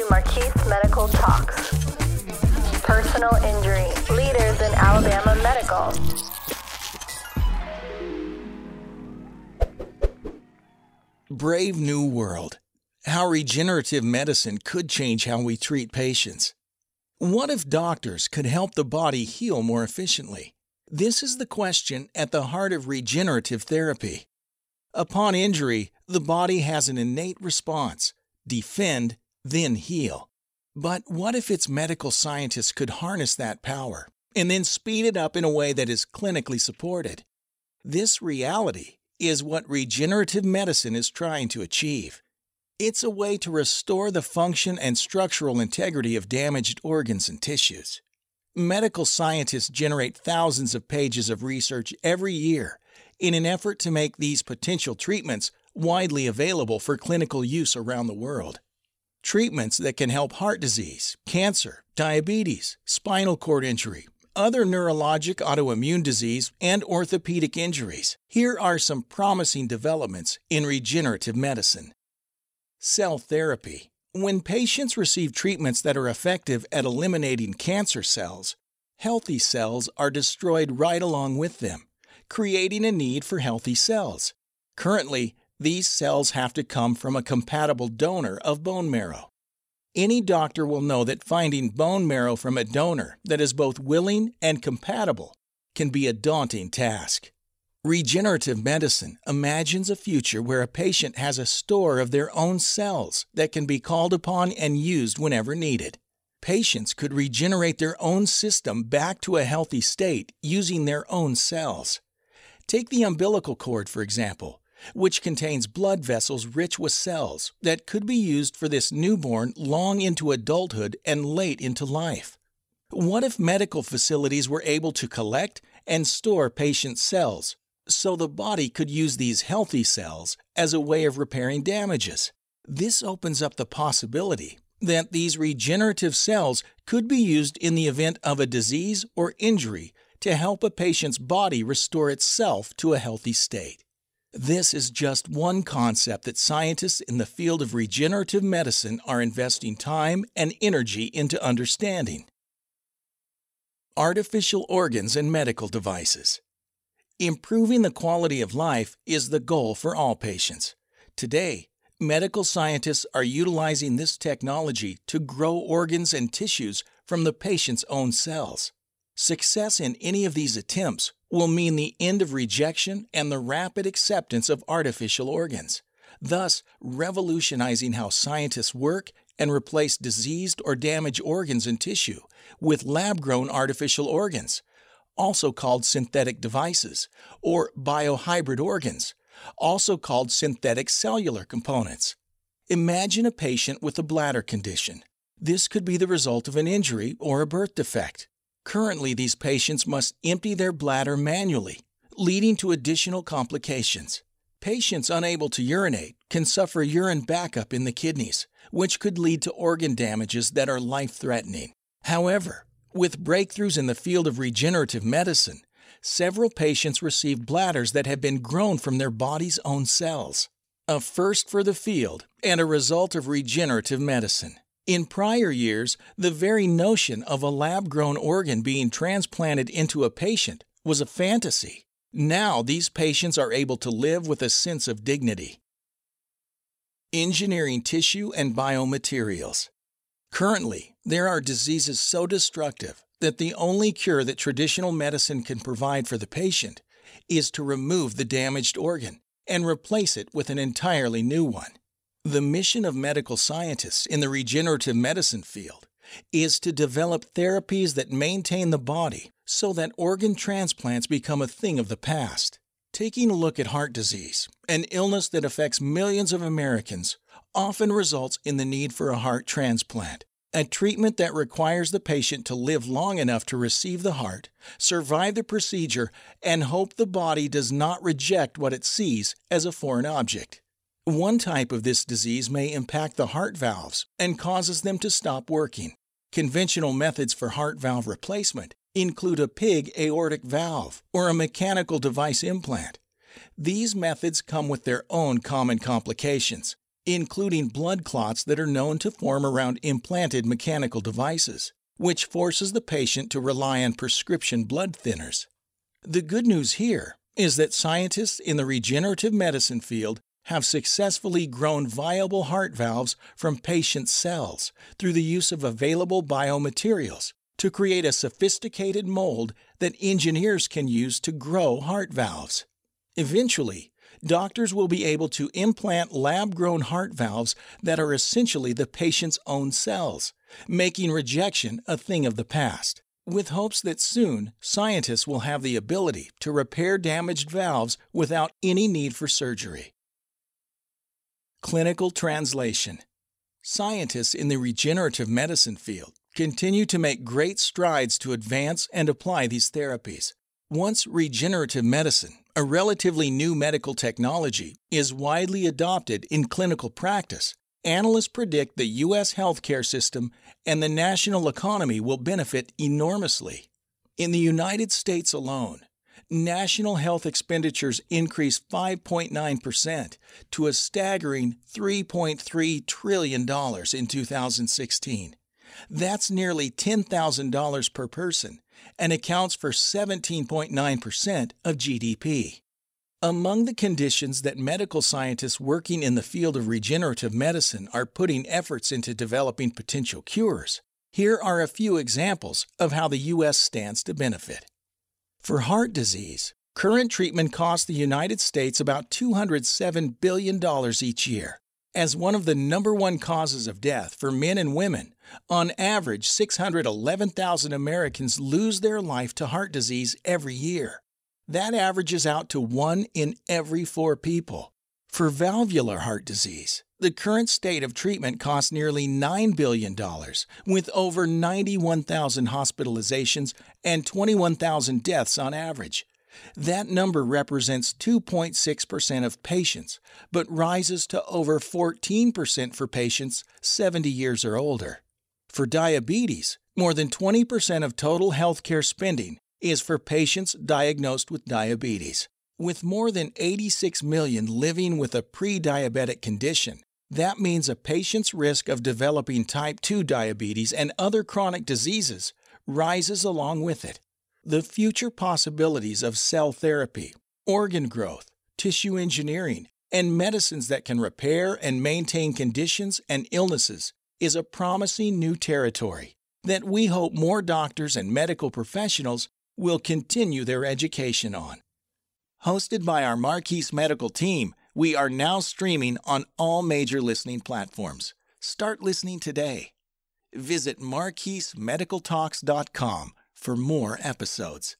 to Marquis Medical Talks. Personal injury, leaders in Alabama medical. Brave New World How regenerative medicine could change how we treat patients. What if doctors could help the body heal more efficiently? This is the question at the heart of regenerative therapy. Upon injury, the body has an innate response defend, then heal. But what if its medical scientists could harness that power and then speed it up in a way that is clinically supported? This reality is what regenerative medicine is trying to achieve. It's a way to restore the function and structural integrity of damaged organs and tissues. Medical scientists generate thousands of pages of research every year in an effort to make these potential treatments widely available for clinical use around the world. Treatments that can help heart disease, cancer, diabetes, spinal cord injury, other neurologic autoimmune disease, and orthopedic injuries. Here are some promising developments in regenerative medicine. Cell therapy. When patients receive treatments that are effective at eliminating cancer cells, healthy cells are destroyed right along with them, creating a need for healthy cells. Currently, these cells have to come from a compatible donor of bone marrow. Any doctor will know that finding bone marrow from a donor that is both willing and compatible can be a daunting task. Regenerative medicine imagines a future where a patient has a store of their own cells that can be called upon and used whenever needed. Patients could regenerate their own system back to a healthy state using their own cells. Take the umbilical cord, for example, which contains blood vessels rich with cells that could be used for this newborn long into adulthood and late into life. What if medical facilities were able to collect and store patient cells so the body could use these healthy cells as a way of repairing damages. This opens up the possibility that these regenerative cells could be used in the event of a disease or injury to help a patient's body restore itself to a healthy state. This is just one concept that scientists in the field of regenerative medicine are investing time and energy into understanding. Artificial organs and medical devices. Improving the quality of life is the goal for all patients. Today, medical scientists are utilizing this technology to grow organs and tissues from the patient's own cells. Success in any of these attempts will mean the end of rejection and the rapid acceptance of artificial organs, thus revolutionizing how scientists work and replace diseased or damaged organs and tissue with lab grown artificial organs also called synthetic devices, or biohybrid organs, also called synthetic cellular components. Imagine a patient with a bladder condition. This could be the result of an injury or a birth defect. Currently, these patients must empty their bladder manually, leading to additional complications. Patients unable to urinate can suffer urine backup in the kidneys, which could lead to organ damages that are life threatening. However, with breakthroughs in the field of regenerative medicine, several patients received bladders that have been grown from their body's own cells. A first for the field and a result of regenerative medicine. In prior years, the very notion of a lab grown organ being transplanted into a patient was a fantasy. Now, these patients are able to live with a sense of dignity. Engineering tissue and biomaterials. Currently, there are diseases so destructive that the only cure that traditional medicine can provide for the patient is to remove the damaged organ and replace it with an entirely new one. The mission of medical scientists in the regenerative medicine field is to develop therapies that maintain the body so that organ transplants become a thing of the past. Taking a look at heart disease, an illness that affects millions of Americans, often results in the need for a heart transplant, a treatment that requires the patient to live long enough to receive the heart, survive the procedure, and hope the body does not reject what it sees as a foreign object. One type of this disease may impact the heart valves and causes them to stop working. Conventional methods for heart valve replacement include a pig aortic valve or a mechanical device implant. These methods come with their own common complications, including blood clots that are known to form around implanted mechanical devices, which forces the patient to rely on prescription blood thinners. The good news here is that scientists in the regenerative medicine field have successfully grown viable heart valves from patient cells through the use of available biomaterials to create a sophisticated mold that engineers can use to grow heart valves. Eventually, doctors will be able to implant lab grown heart valves that are essentially the patient's own cells, making rejection a thing of the past, with hopes that soon scientists will have the ability to repair damaged valves without any need for surgery. Clinical Translation Scientists in the regenerative medicine field continue to make great strides to advance and apply these therapies. Once regenerative medicine, a relatively new medical technology, is widely adopted in clinical practice, analysts predict the U.S. healthcare system and the national economy will benefit enormously. In the United States alone, national health expenditures increased 5.9% to a staggering $3.3 trillion in 2016. That's nearly $10,000 per person and accounts for 17.9% of GDP. Among the conditions that medical scientists working in the field of regenerative medicine are putting efforts into developing potential cures, here are a few examples of how the U.S. stands to benefit. For heart disease, current treatment costs the United States about $207 billion each year. As one of the number one causes of death for men and women, on average, 611,000 Americans lose their life to heart disease every year. That averages out to one in every four people. For valvular heart disease, the current state of treatment costs nearly $9 billion, with over 91,000 hospitalizations and 21,000 deaths on average. That number represents 2.6% of patients, but rises to over 14% for patients 70 years or older. For diabetes, more than 20% of total healthcare spending is for patients diagnosed with diabetes. With more than 86 million living with a pre diabetic condition, that means a patient's risk of developing type 2 diabetes and other chronic diseases rises along with it. The future possibilities of cell therapy, organ growth, tissue engineering, and medicines that can repair and maintain conditions and illnesses is a promising new territory that we hope more doctors and medical professionals will continue their education on. Hosted by our Marquis Medical team, we are now streaming on all major listening platforms. Start listening today. Visit MarquisMedicalTalks.com for more episodes.